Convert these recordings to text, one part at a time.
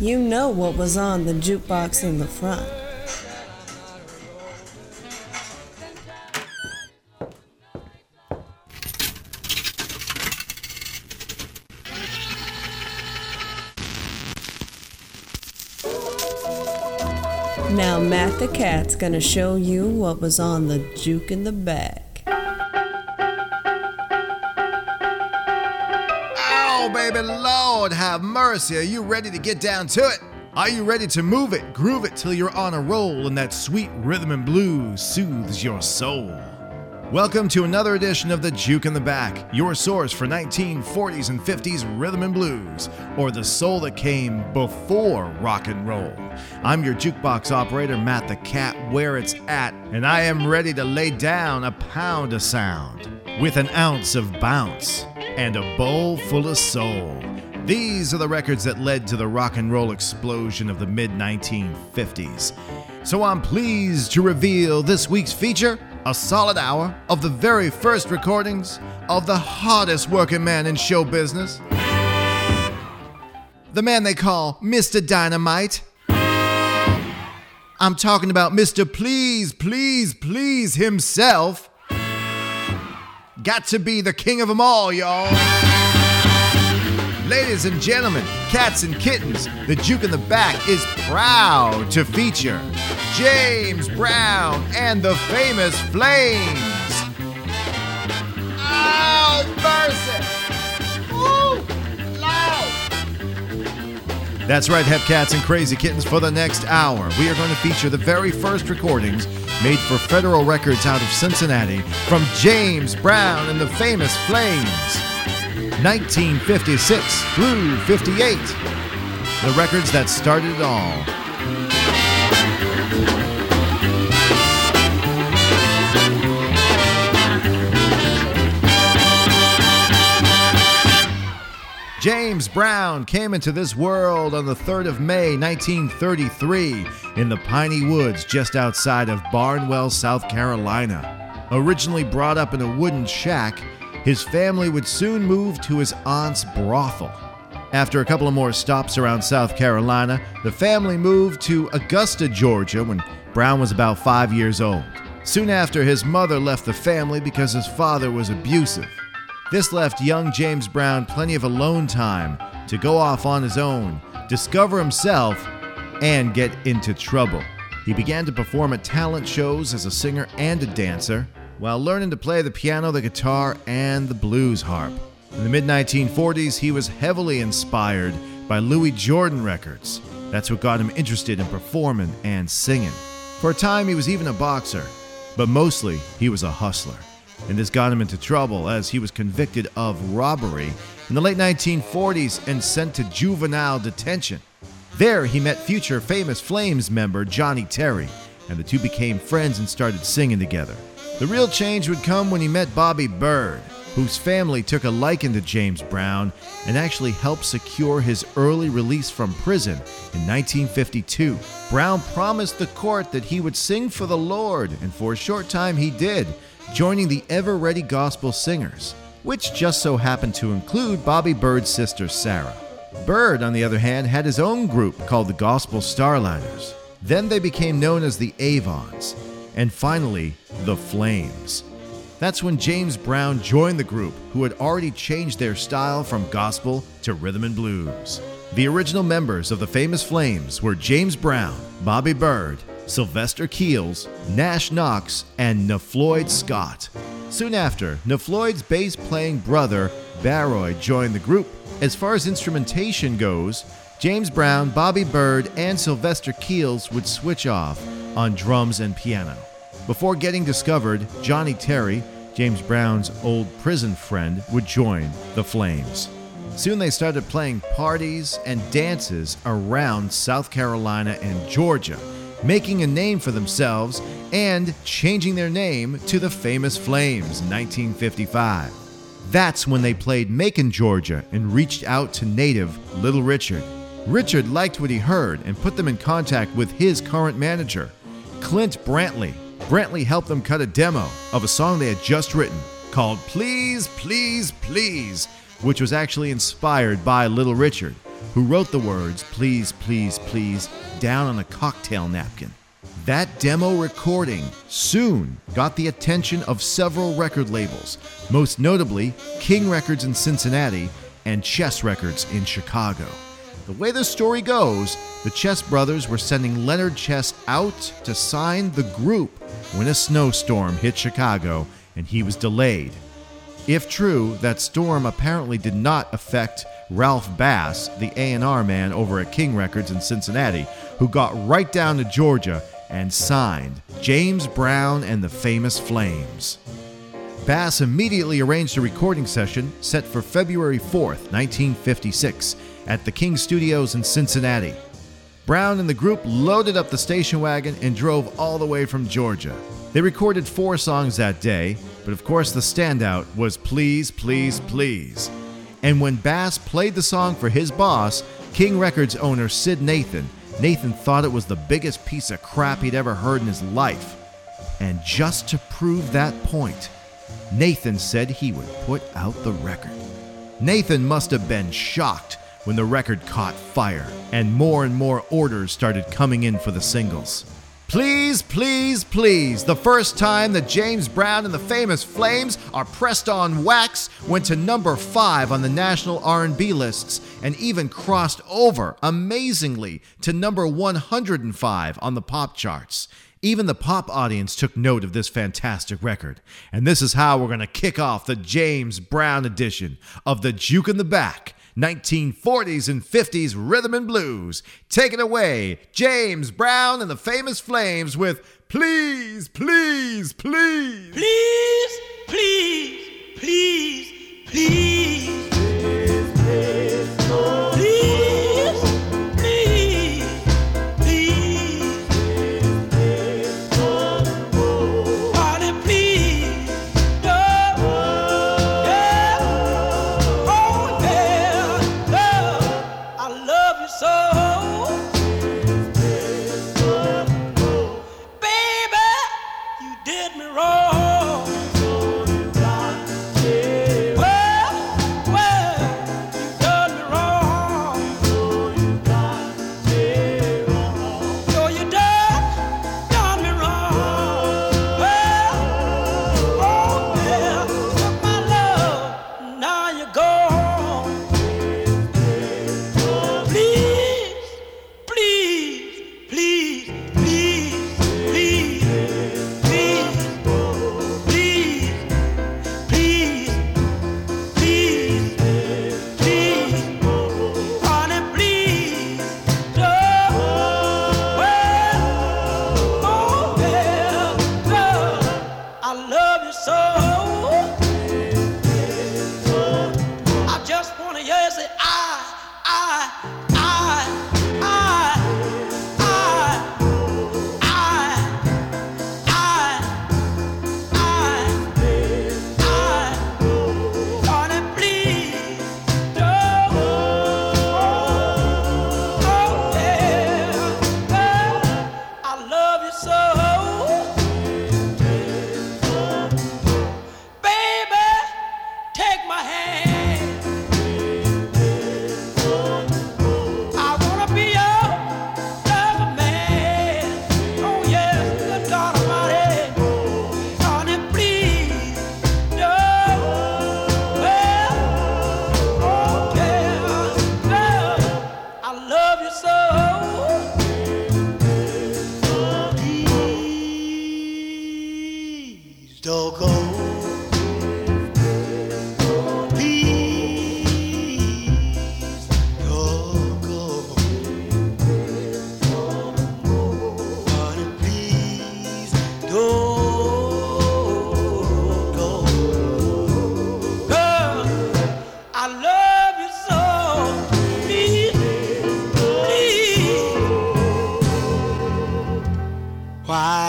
You know what was on the jukebox in the front. Now Matt the Cat's gonna show you what was on the juke in the back. Oh, baby, Lord, have mercy. Are you ready to get down to it? Are you ready to move it, groove it till you're on a roll and that sweet rhythm and blues soothes your soul? Welcome to another edition of the Juke in the Back, your source for 1940s and 50s rhythm and blues, or the soul that came before rock and roll. I'm your jukebox operator, Matt the Cat, where it's at, and I am ready to lay down a pound of sound with an ounce of bounce and a bowl full of soul. These are the records that led to the rock and roll explosion of the mid 1950s. So I'm pleased to reveal this week's feature a solid hour of the very first recordings of the hardest working man in show business. The man they call Mr. Dynamite. I'm talking about Mr. Please, Please, Please himself. Got to be the king of them all, y'all. Ladies and gentlemen, cats and kittens, the Juke in the Back is proud to feature James Brown and the famous Flames. Oh, mercy! Woo! Loud! That's right, Hep Cats and Crazy Kittens. For the next hour, we are going to feature the very first recordings made for Federal Records out of Cincinnati from James Brown and the famous Flames. 1956 through 58. The records that started it all. James Brown came into this world on the 3rd of May 1933 in the piney woods just outside of Barnwell, South Carolina. Originally brought up in a wooden shack, his family would soon move to his aunt's brothel. After a couple of more stops around South Carolina, the family moved to Augusta, Georgia when Brown was about five years old. Soon after, his mother left the family because his father was abusive. This left young James Brown plenty of alone time to go off on his own, discover himself, and get into trouble. He began to perform at talent shows as a singer and a dancer while learning to play the piano, the guitar, and the blues harp. In the mid 1940s, he was heavily inspired by Louis Jordan records. That's what got him interested in performing and singing. For a time, he was even a boxer, but mostly he was a hustler. And this got him into trouble as he was convicted of robbery in the late 1940s and sent to juvenile detention. There, he met future famous Flames member Johnny Terry, and the two became friends and started singing together. The real change would come when he met Bobby Byrd, whose family took a liking to James Brown and actually helped secure his early release from prison in 1952. Brown promised the court that he would sing for the Lord, and for a short time he did, joining the Ever Ready Gospel Singers, which just so happened to include Bobby Byrd's sister Sarah. Byrd, on the other hand, had his own group called the Gospel Starliners. Then they became known as the Avons, and finally, the Flames. That's when James Brown joined the group, who had already changed their style from gospel to rhythm and blues. The original members of the famous Flames were James Brown, Bobby Byrd, Sylvester Keels, Nash Knox, and Nafloyd Scott. Soon after, Nafloyd's bass playing brother, Baroy, joined the group. As far as instrumentation goes, James Brown, Bobby Byrd, and Sylvester Keels would switch off on drums and piano. Before getting discovered, Johnny Terry, James Brown's old prison friend, would join the Flames. Soon they started playing parties and dances around South Carolina and Georgia, making a name for themselves and changing their name to the famous Flames in 1955. That's when they played Macon, Georgia, and reached out to native Little Richard. Richard liked what he heard and put them in contact with his current manager, Clint Brantley. Brantley helped them cut a demo of a song they had just written called Please, Please, Please, which was actually inspired by Little Richard, who wrote the words Please, Please, Please down on a cocktail napkin. That demo recording soon got the attention of several record labels, most notably King Records in Cincinnati and Chess Records in Chicago. The way the story goes, the Chess brothers were sending Leonard Chess out to sign the group when a snowstorm hit Chicago and he was delayed. If true, that storm apparently did not affect Ralph Bass, the A&R man over at King Records in Cincinnati, who got right down to Georgia and signed James Brown and the Famous Flames. Bass immediately arranged a recording session set for February 4th, 1956, at the King Studios in Cincinnati. Brown and the group loaded up the station wagon and drove all the way from Georgia. They recorded four songs that day, but of course the standout was Please, Please, Please. And when Bass played the song for his boss, King Records owner Syd Nathan, Nathan thought it was the biggest piece of crap he'd ever heard in his life. And just to prove that point, Nathan said he would put out the record. Nathan must have been shocked when the record caught fire and more and more orders started coming in for the singles. Please, please, please, the first time that James Brown and the famous Flames are pressed on wax went to number 5 on the national R&B lists and even crossed over amazingly to number 105 on the pop charts. Even the pop audience took note of this fantastic record. And this is how we're going to kick off the James Brown edition of the Juke in the Back 1940s and 50s rhythm and blues. Take it away, James Brown and the famous Flames with Please, Please, Please. Please, please, please, please.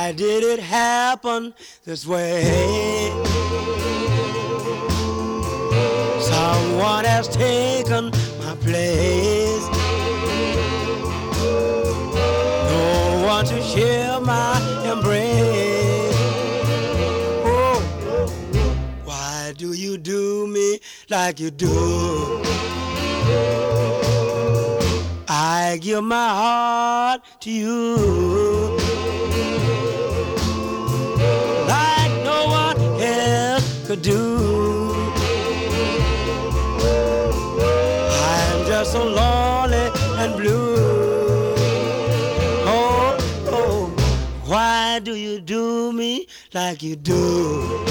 Why did it happen this way? Someone has taken my place. No one to share my embrace. Oh, why do you do me like you do? I give my heart to you. Could do. I'm just so lonely and blue. Oh, oh, why do you do me like you do?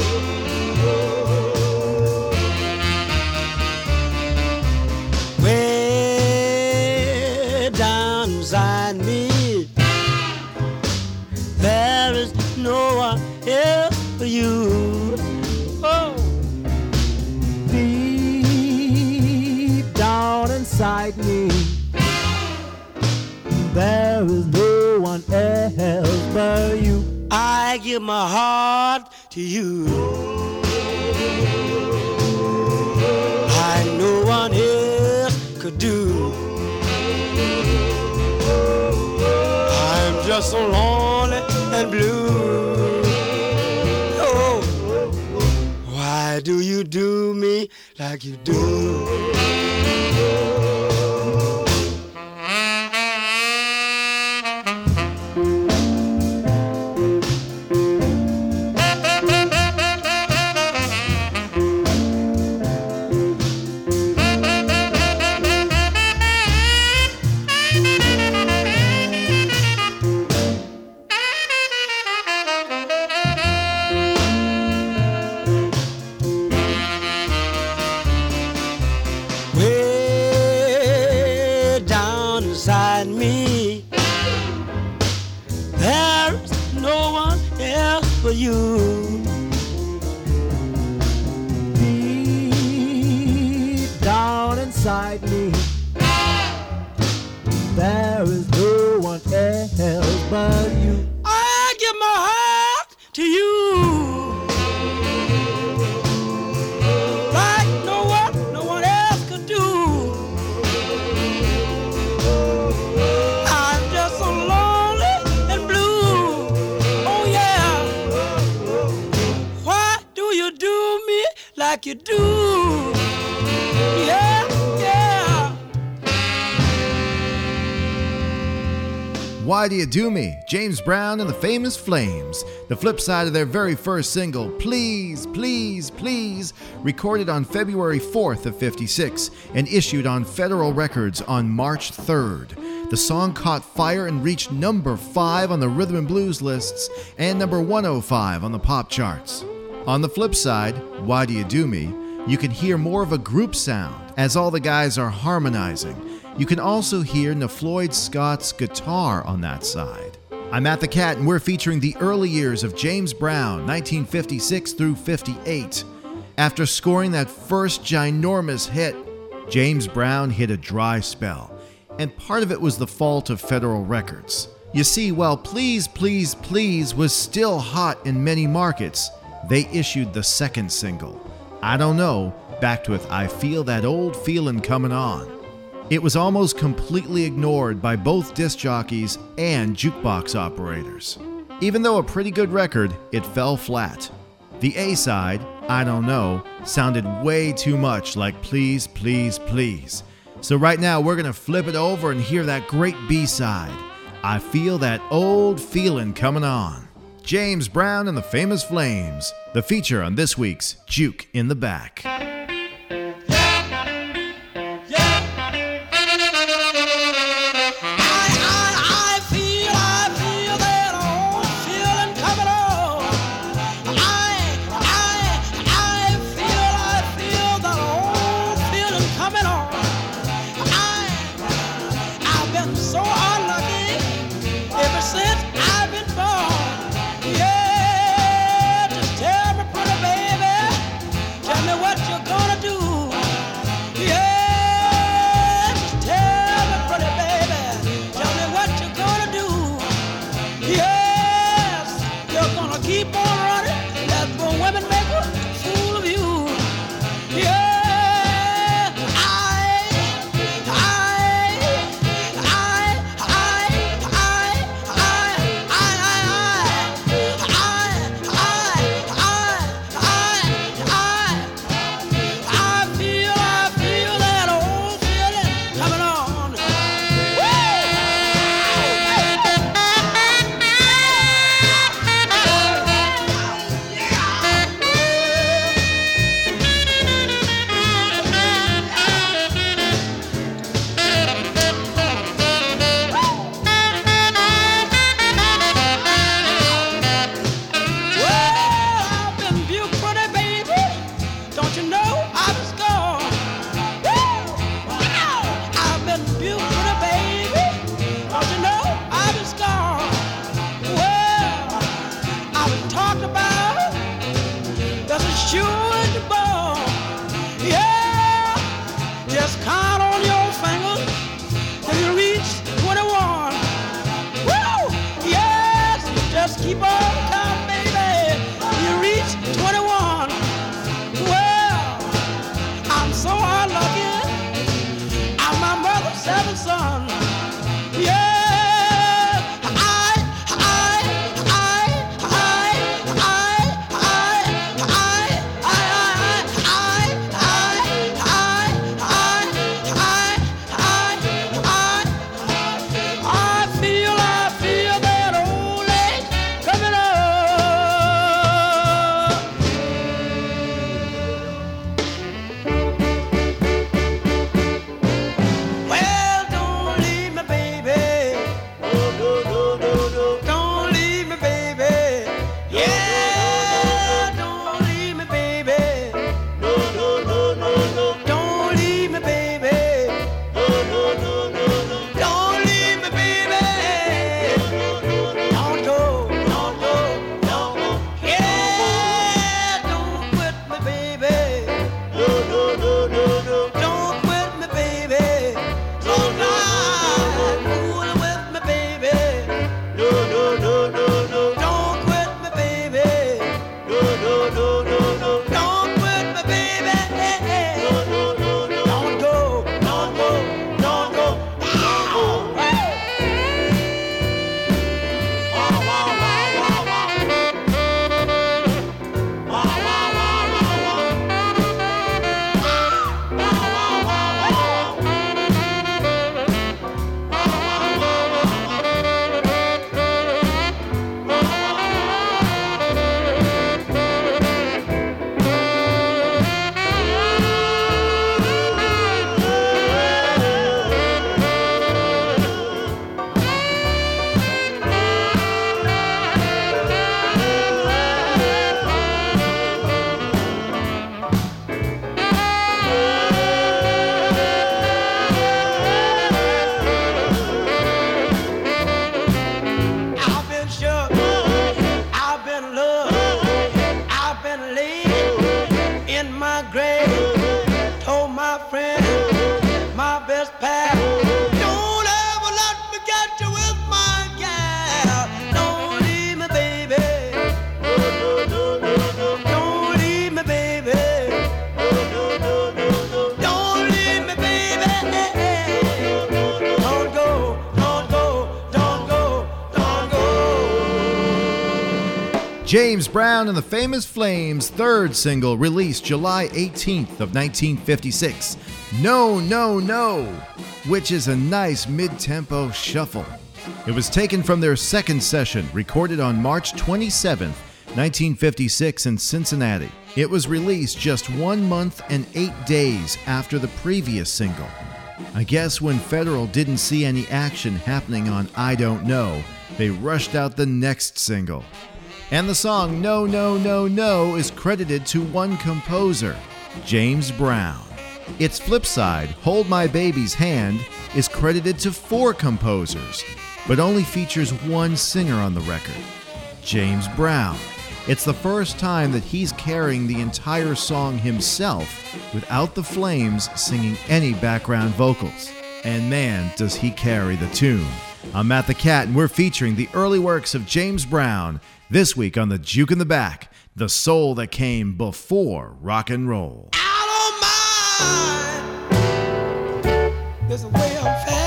Give my heart to you. I no one else could do. I'm just so lonely and blue. Oh, why do you do me like you do? Do Me? James Brown and the Famous Flames. The flip side of their very first single, Please, Please, Please, recorded on February 4th of 56 and issued on Federal Records on March 3rd. The song caught fire and reached number 5 on the rhythm and blues lists and number 105 on the pop charts. On the flip side, Why Do You Do Me? You can hear more of a group sound as all the guys are harmonizing. You can also hear NaFloyd Scott's guitar on that side. I'm at the Cat, and we're featuring the early years of James Brown, 1956 through 58. After scoring that first ginormous hit, James Brown hit a dry spell, and part of it was the fault of Federal Records. You see, while Please, Please, Please was still hot in many markets, they issued the second single. I don't know, backed with I Feel That Old Feelin' Comin' On. It was almost completely ignored by both disc jockeys and jukebox operators. Even though a pretty good record, it fell flat. The A side, I Don't Know, sounded way too much like Please, Please, Please. So right now we're gonna flip it over and hear that great B side. I feel that old feeling coming on. James Brown and the Famous Flames, the feature on this week's Juke in the Back. James Brown and the Famous Flames' third single, released July 18th of 1956, No, No, No, which is a nice mid-tempo shuffle. It was taken from their second session, recorded on March 27th, 1956 in Cincinnati. It was released just one month and eight days after the previous single. I guess when Federal didn't see any action happening on I Don't Know, they rushed out the next single. And the song No, No, No, No is credited to one composer, James Brown. Its flip side, Hold My Baby's Hand, is credited to four composers, but only features one singer on the record, James Brown. It's the first time that he's carrying the entire song himself without the Flames singing any background vocals. And man, does he carry the tune. I'm Matt the Cat, and we're featuring the early works of James Brown this week on the Juke in the Back, the soul that came before rock and roll. Mind. There's a way I'm faring.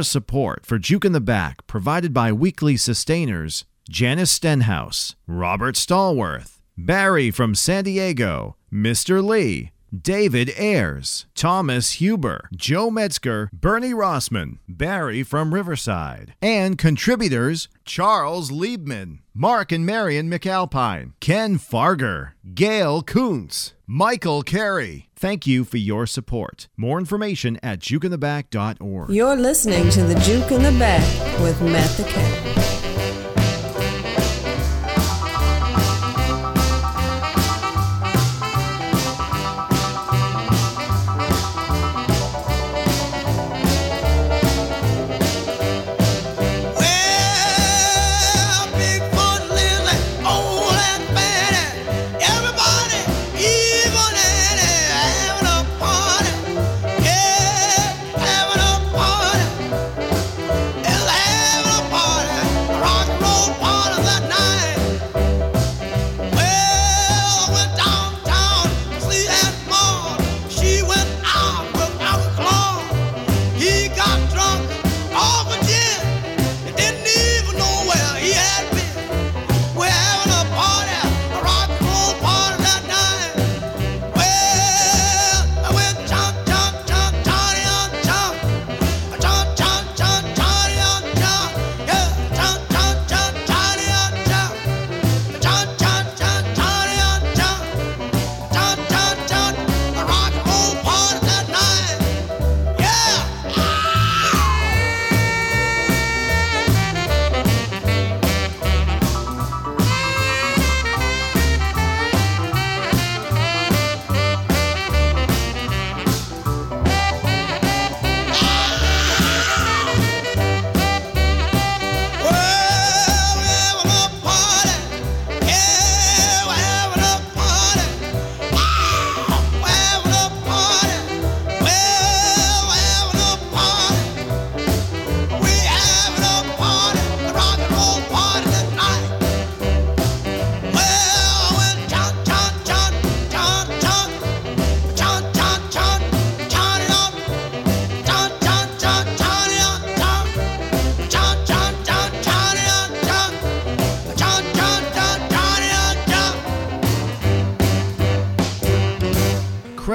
Generous support for Juke in the Back provided by weekly sustainers Janice Stenhouse, Robert Stallworth, Barry from San Diego, Mr. Lee, David Ayers, Thomas Huber, Joe Metzger, Bernie Rossman, Barry from Riverside, and contributors Charles Liebman, Mark and Marion McAlpine, Ken Farger, Gail Kuntz, Michael Carey. Thank you for your support. More information at jukeintheback.org. You're listening to the Juke in the Back with Matt the Cat.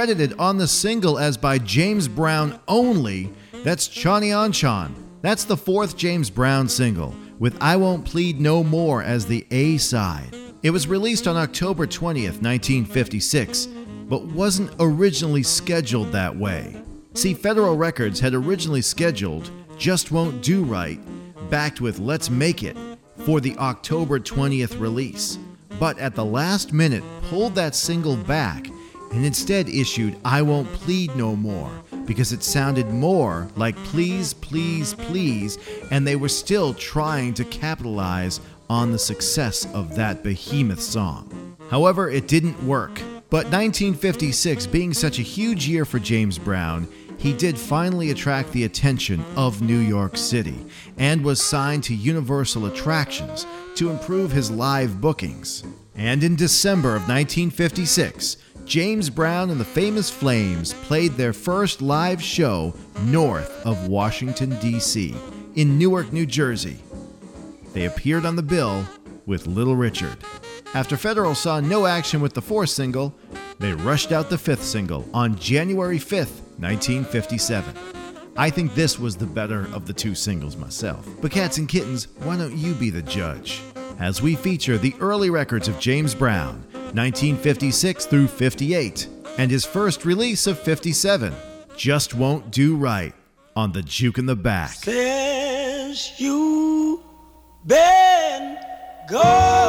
Credited on the single as by James Brown only, that's Chonnie-On-Chon. That's the fourth James Brown single, with I Won't Plead No More as the A side. It was released on October 20th, 1956, but wasn't originally scheduled that way. See, Federal Records had originally scheduled Just Won't Do Right, backed with Let's Make It, for the October 20th release, but at the last minute pulled that single back and instead issued I Won't Plead No More because it sounded more like Please, Please, Please, and they were still trying to capitalize on the success of that behemoth song. However, it didn't work. But 1956 being such a huge year for James Brown, he did finally attract the attention of New York City and was signed to Universal Attractions to improve his live bookings. And in December of 1956, James Brown and the Famous Flames played their first live show north of Washington, D.C., in Newark, New Jersey. They appeared on the bill with Little Richard. After Federal saw no action with the fourth single, they rushed out the fifth single on January 5th, 1957. I think this was the better of the two singles myself. But Cats and Kittens, why don't you be the judge? As we feature the early records of James Brown, 1956 through 58, and his first release of 57, Just Won't Do Right, on the Juke in the Back. Since you been gone,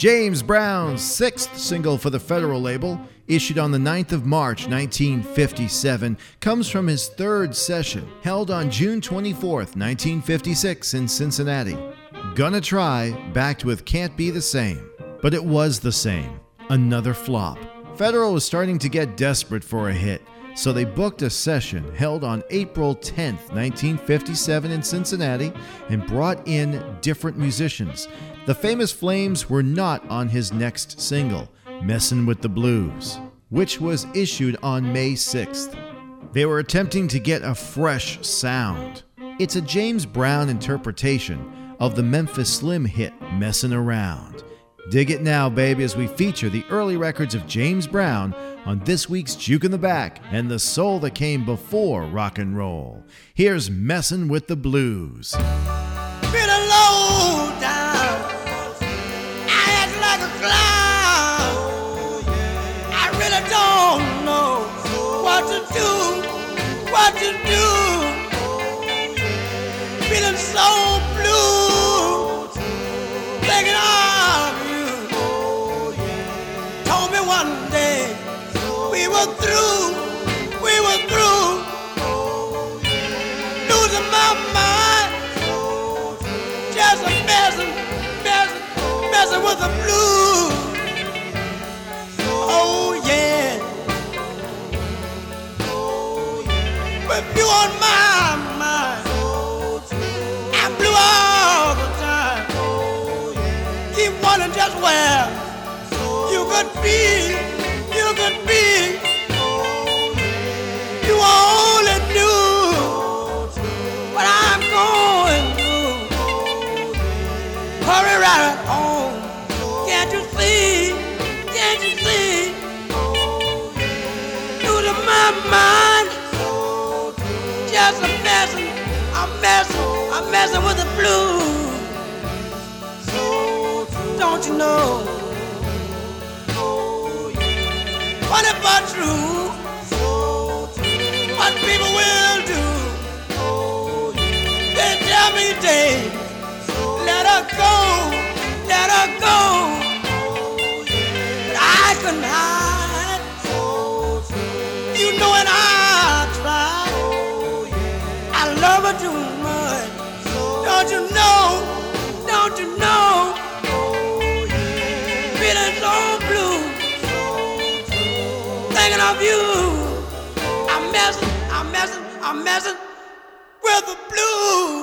James Brown's sixth single for the federal label, issued on the 9th of March 1957, comes from his third session, held on June 24th, 1956, in Cincinnati. Gonna Try backed with Can't Be the Same. But it was the same. Another flop. Federal was starting to get desperate for a hit, so they booked a session held on April 10th, 1957, in Cincinnati and brought in different musicians. The famous Flames were not on his next single, Messin' with the Blues, which was issued on May 6th. They were attempting to get a fresh sound. It's a James Brown interpretation of the Memphis Slim hit Messin' Around. Dig it now, baby, as we feature the early records of James Brown on this week's Juke in the Back and the soul that came before rock and roll. Here's Messin' with the Blues. been a were through, we were through. Losing my mind just a messing, messing, messing with the blues. Oh yeah. With you on my mind, I'm blue all the time. Keep wondering just where you could be, I'm messing. I'm messing with the blues. Don't you know? Funny but true. What people will do. They tell me, Dave, let her go, let her go. But I couldn't hide. Don't you know? Don't you know? Feeling so blue. Thinking of you. I'm messing, I'm messing, I'm messing with the blue.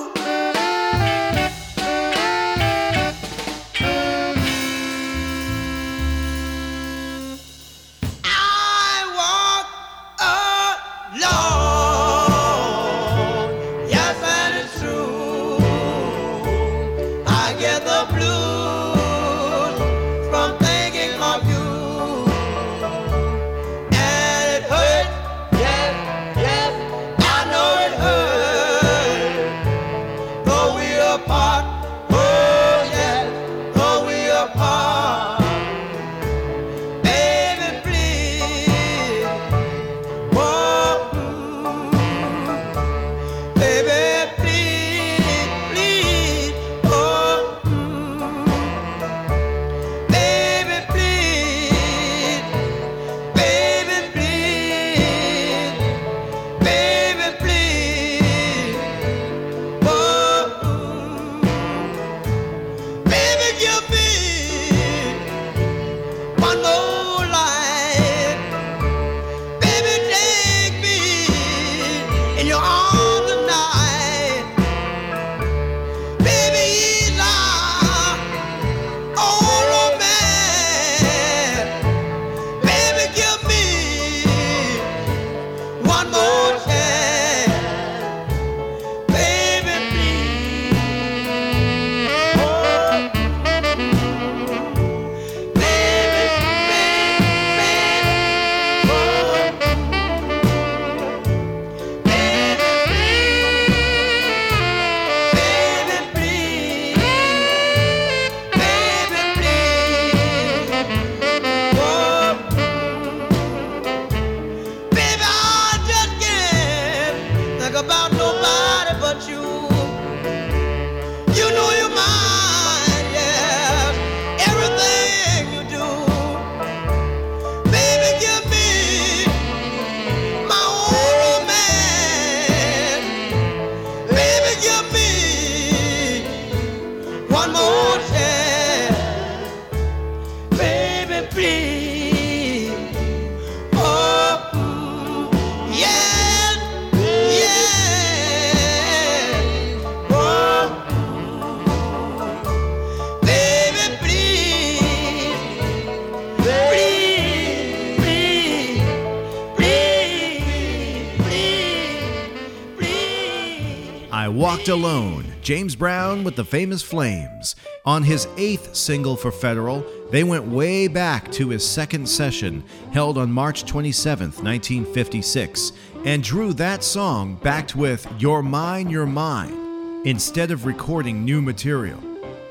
Walked Alone, James Brown with the famous Flames. On his eighth single for Federal, they went way back to his second session, held on March 27, 1956, and drew that song backed with You're Mine, You're Mine, instead of recording new material.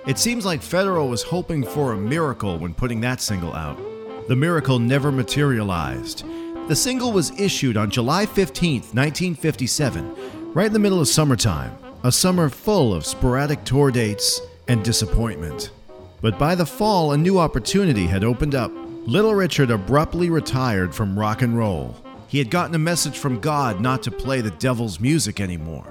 It seems like Federal was hoping for a miracle when putting that single out. The miracle never materialized. The single was issued on July 15, 1957, right in the middle of summertime, a summer full of sporadic tour dates and disappointment. But by the fall, a new opportunity had opened up. Little Richard abruptly retired from rock and roll. He had gotten a message from God not to play the devil's music anymore.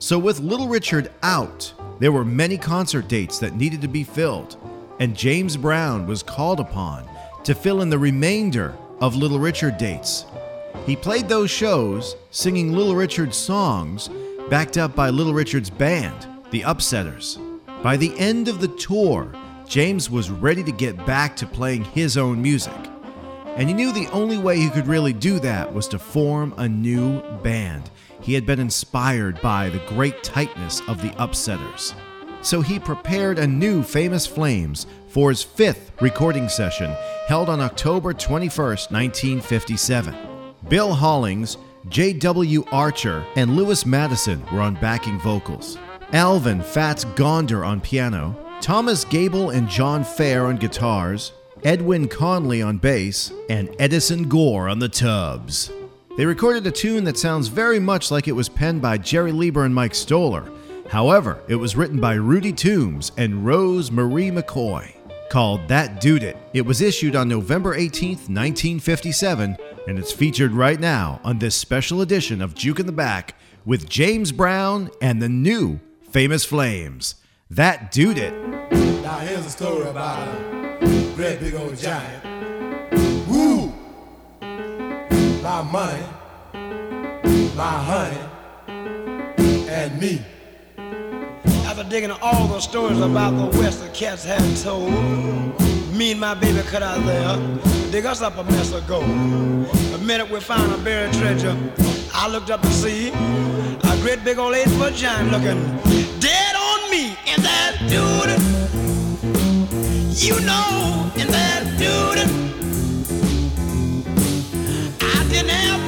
So, with Little Richard out, there were many concert dates that needed to be filled, and James Brown was called upon to fill in the remainder of Little Richard dates. He played those shows singing Little Richard's songs, backed up by Little Richard's band, the Upsetters. By the end of the tour, James was ready to get back to playing his own music. And he knew the only way he could really do that was to form a new band. He had been inspired by the great tightness of the Upsetters. So he prepared a new Famous Flames for his fifth recording session held on October 21, 1957. Bill Hollings, J.W. Archer, and Lewis Madison were on backing vocals. Alvin Fats Gonder on piano, Thomas Gable and John Fair on guitars, Edwin Conley on bass, and Edison Gore on the tubs. They recorded a tune that sounds very much like it was penned by Jerry Leiber and Mike Stoller. However, it was written by Rudy Toombs and Rose Marie McCoy. Called That Dood It. It was issued on November 18, 1957, and it's featured right now on this special edition of Juke in the Back with James Brown and the new Famous Flames. That Dood It. Now here's a story about a great big old giant. Woo! My money, my honey, and me. After digging all the stories about the West the cats had told, me and my baby cut out there, dig us up a mess of gold. The minute we found a buried treasure, I looked up to see a great big old eight foot giant looking dead on me. And that dude, you know, and that dude, I didn't have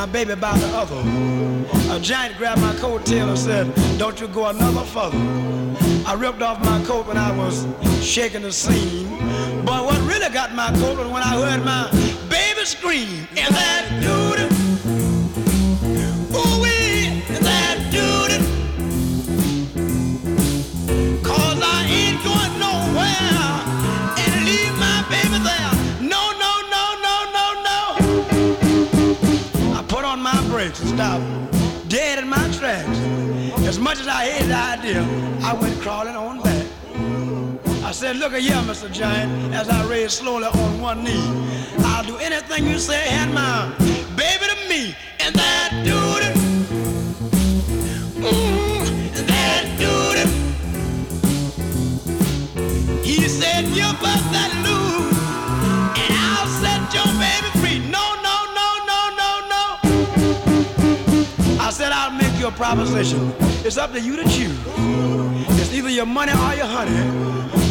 my baby by the other. A giant grabbed my coattail and said, Don't you go another further. I ripped off my coat when I was shaking the scene. But what really got my coat was when I heard my baby scream. And that dude, and stopped dead in my tracks. As much as I hated the idea, I went crawling on back. I said, look at here, Mr. Giant, as I raised slowly on one knee. I'll do anything you say, hand my baby to me. And that dude, mm, that dude, he said, you bust that Proposition. It's up to you to choose. It's either your money or your honey.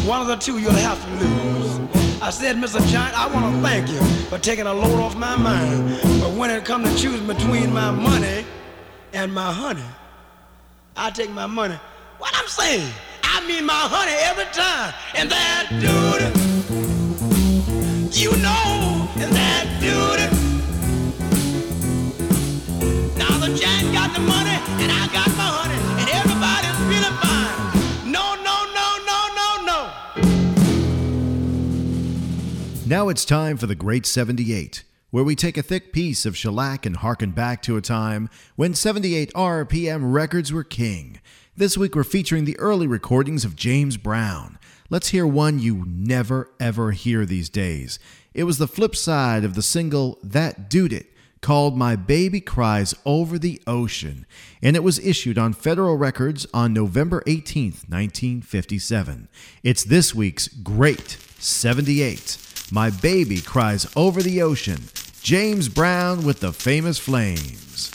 One of the two you'll have to lose. I said, Mr. Giant, I want to thank you for taking a load off my mind. But when it comes to choosing between my money and my honey, I take my money. What I'm saying, I mean my honey every time. And that dude, you know, and that dude. Now the giant got the money, Now it's time for the Great 78, where we take a thick piece of shellac and harken back to a time when 78 RPM records were king. This week we're featuring the early recordings of James Brown. Let's hear one you never ever hear these days. It was the flip side of the single That Dood It, called My Baby Cries Over the Ocean, and it was issued on federal records on November 18, 1957. It's this week's Great 78 My Baby Cries Over the Ocean, James Brown with the Famous Flames.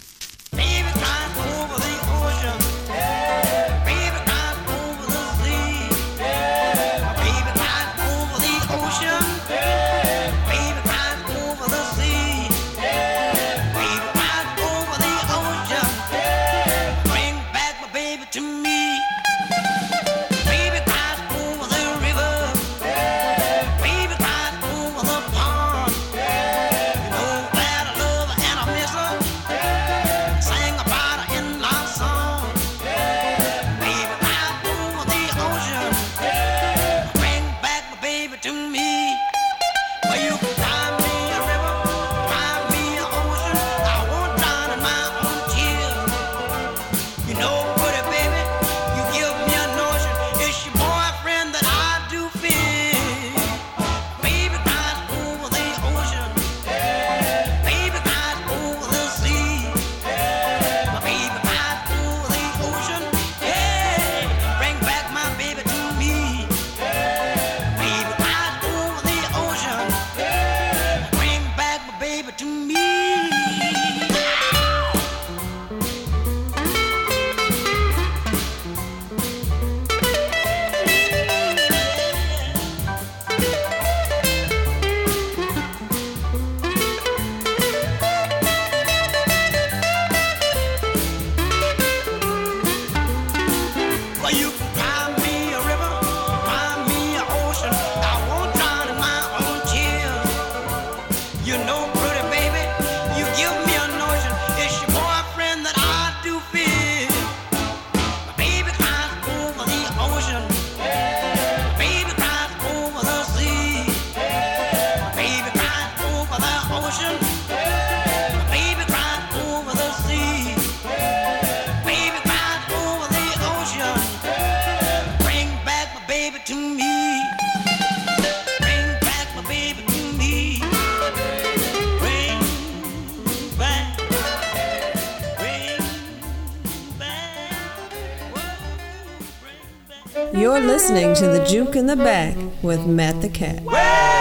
to me. You're listening to The Juke in the Back with Matt the Cat.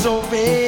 so big.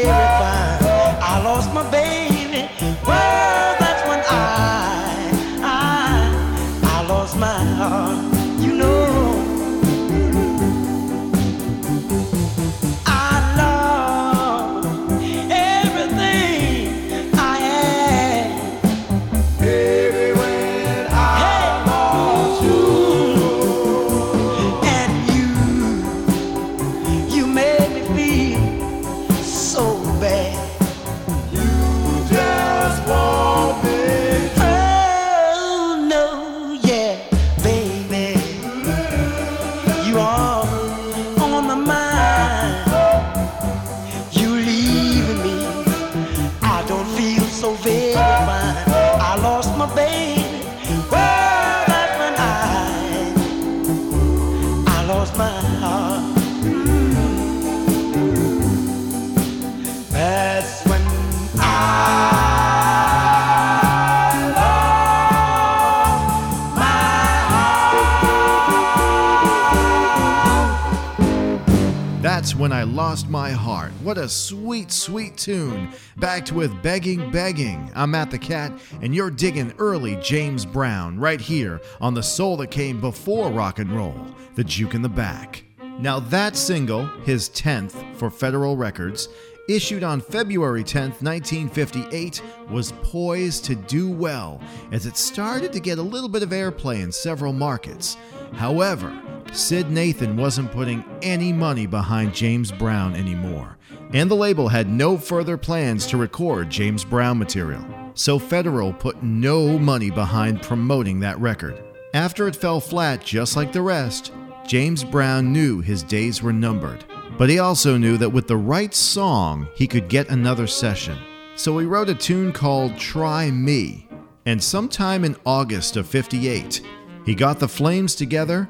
Sweet, sweet tune. Backed with Begging, Begging. I'm Matt the Cat, and you're digging early James Brown right here on the soul that came before rock and roll, The Juke in the Back. Now, that single, his 10th for Federal Records, issued on February 10th, 1958, was poised to do well as it started to get a little bit of airplay in several markets. However, Syd Nathan wasn't putting any money behind James Brown anymore, and the label had no further plans to record James Brown material. So Federal put no money behind promoting that record. After it fell flat just like the rest, James Brown knew his days were numbered. But he also knew that with the right song, he could get another session. So he wrote a tune called Try Me. And sometime in August of 58, he got the Flames together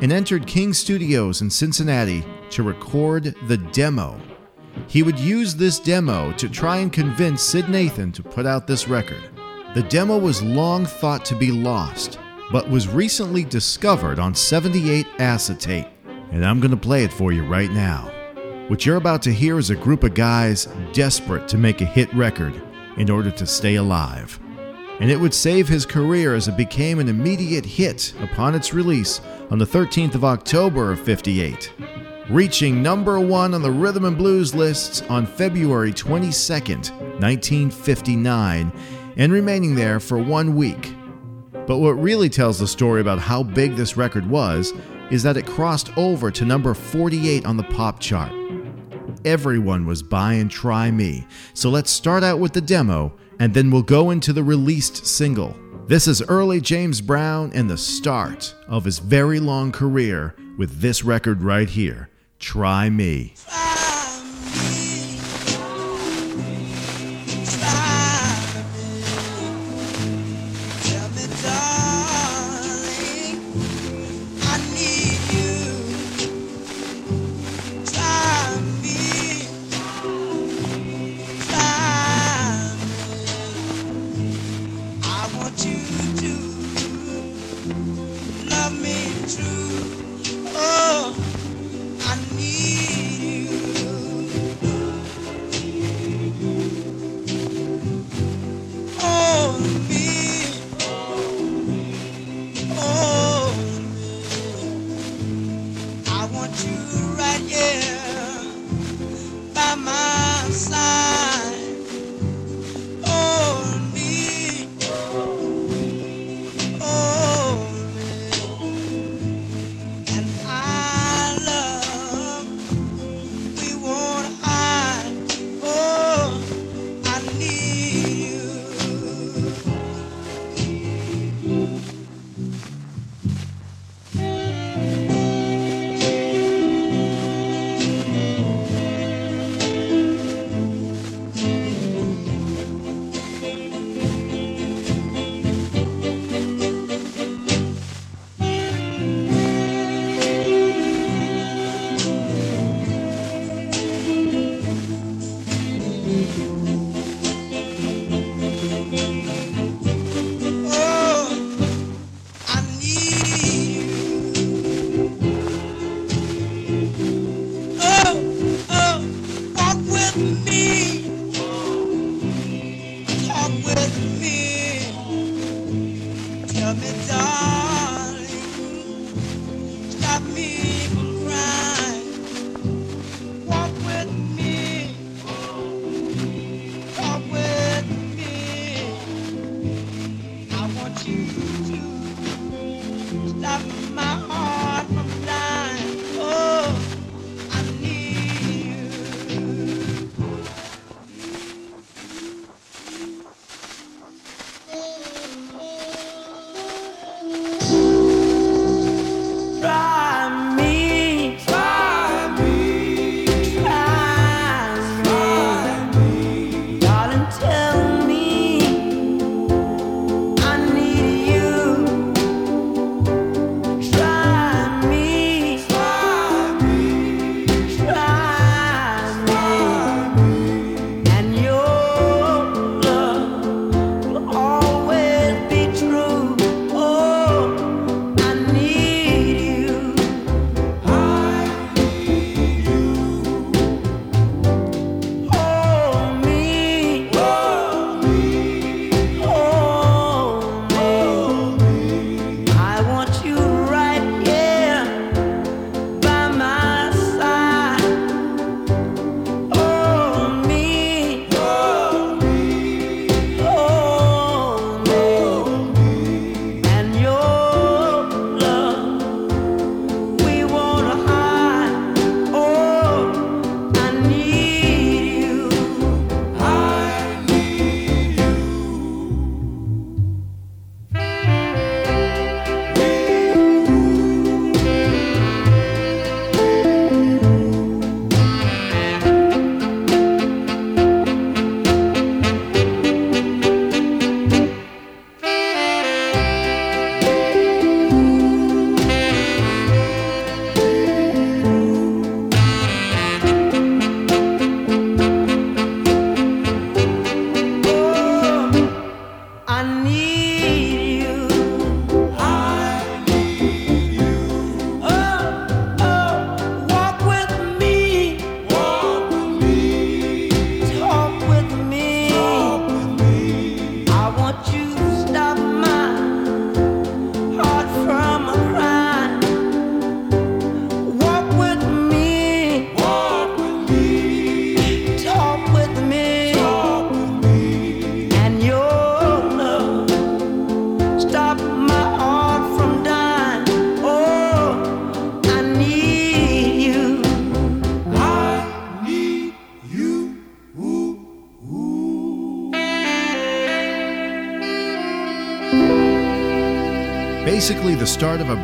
and entered King Studios in Cincinnati to record the demo. He would use this demo to try and convince Syd Nathan to put out this record. The demo was long thought to be lost, but was recently discovered on 78 acetate, and I'm going to play it for you right now. What you're about to hear is a group of guys desperate to make a hit record in order to stay alive. And it would save his career as it became an immediate hit upon its release on the 13th of October of 58, reaching number one on the rhythm and blues lists on February 22nd, 1959, and remaining there for one week. But what really tells the story about how big this record was is that it crossed over to number 48 on the pop chart. Everyone was buying Try Me, so let's start out with the demo and then we'll go into the released single. This is early James Brown and the start of his very long career with this record right here Try Me.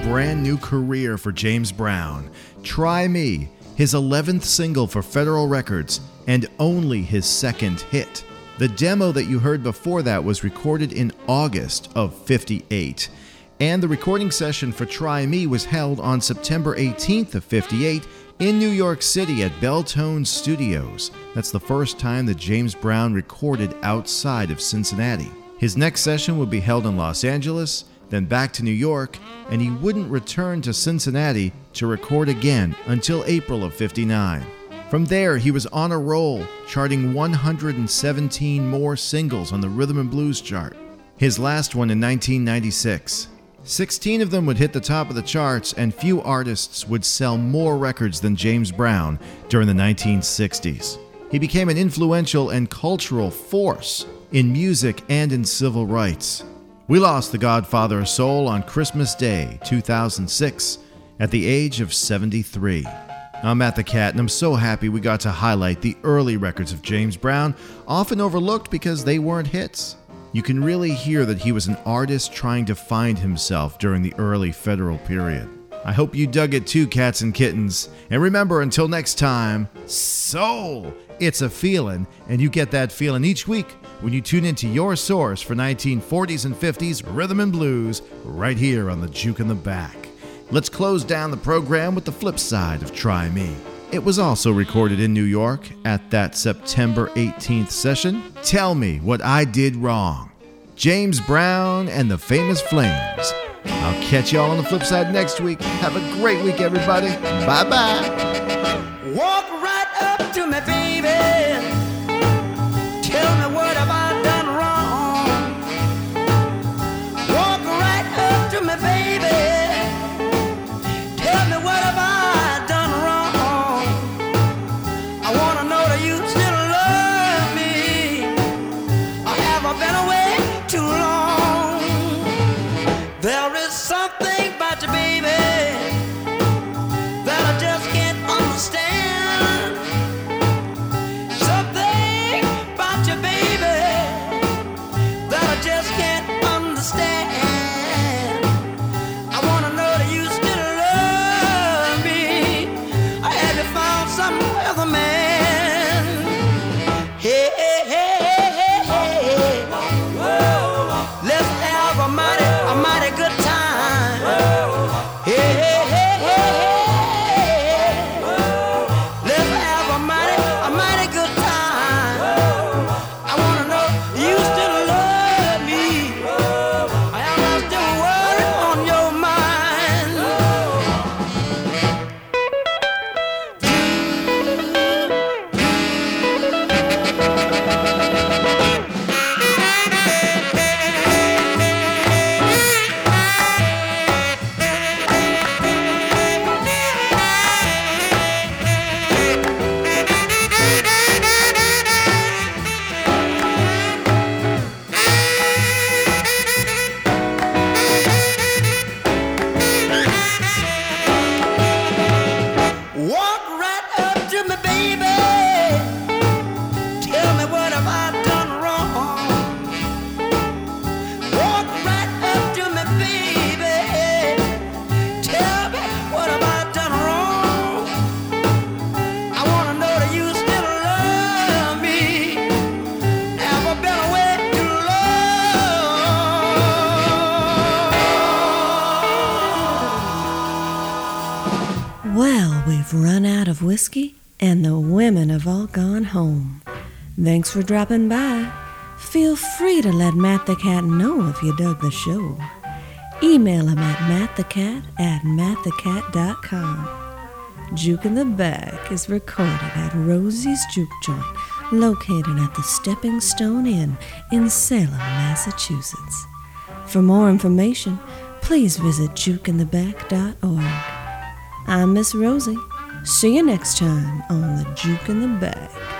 Brand new career for James Brown. Try Me, his 11th single for Federal Records, and only his second hit. The demo that you heard before that was recorded in August of 58, and the recording session for Try Me was held on September 18th of 58 in New York City at Beltone Studios. That's the first time that James Brown recorded outside of Cincinnati. His next session would be held in Los Angeles, then back to New York, and he wouldn't return to Cincinnati to record again until April of 59. From there, he was on a roll, charting 117 more singles on the Rhythm and Blues chart. His last one in 1996. 16 of them would hit the top of the charts, and few artists would sell more records than James Brown during the 1960s. He became an influential and cultural force in music and in civil rights. We lost the Godfather of Soul on Christmas Day, 2006, at the age of 73. I'm Matt the Cat, and I'm so happy we got to highlight the early records of James Brown, often overlooked because they weren't hits. You can really hear that he was an artist trying to find himself during the early federal period. I hope you dug it too, cats and kittens. And remember, until next time, soul! It's a feeling, and you get that feeling each week when you tune into your source for 1940s and 50s rhythm and blues right here on the Juke in the Back. Let's close down the program with the flip side of Try Me. It was also recorded in New York at that September 18th session. Tell Me What I Did Wrong. James Brown and the Famous Flames. I'll catch y'all on the flip side next week. Have a great week, everybody. Bye bye. Thanks for dropping by. Feel free to let Matt the Cat know if you dug the show. Email him at mattthecat at mattthecat.com. Juke in the Back is recorded at Rosie's Juke Joint, located at the Stepping Stone Inn in Salem, Massachusetts. For more information, please visit jukeintheback.org. I'm Miss Rosie. See you next time on the Juke in the Back.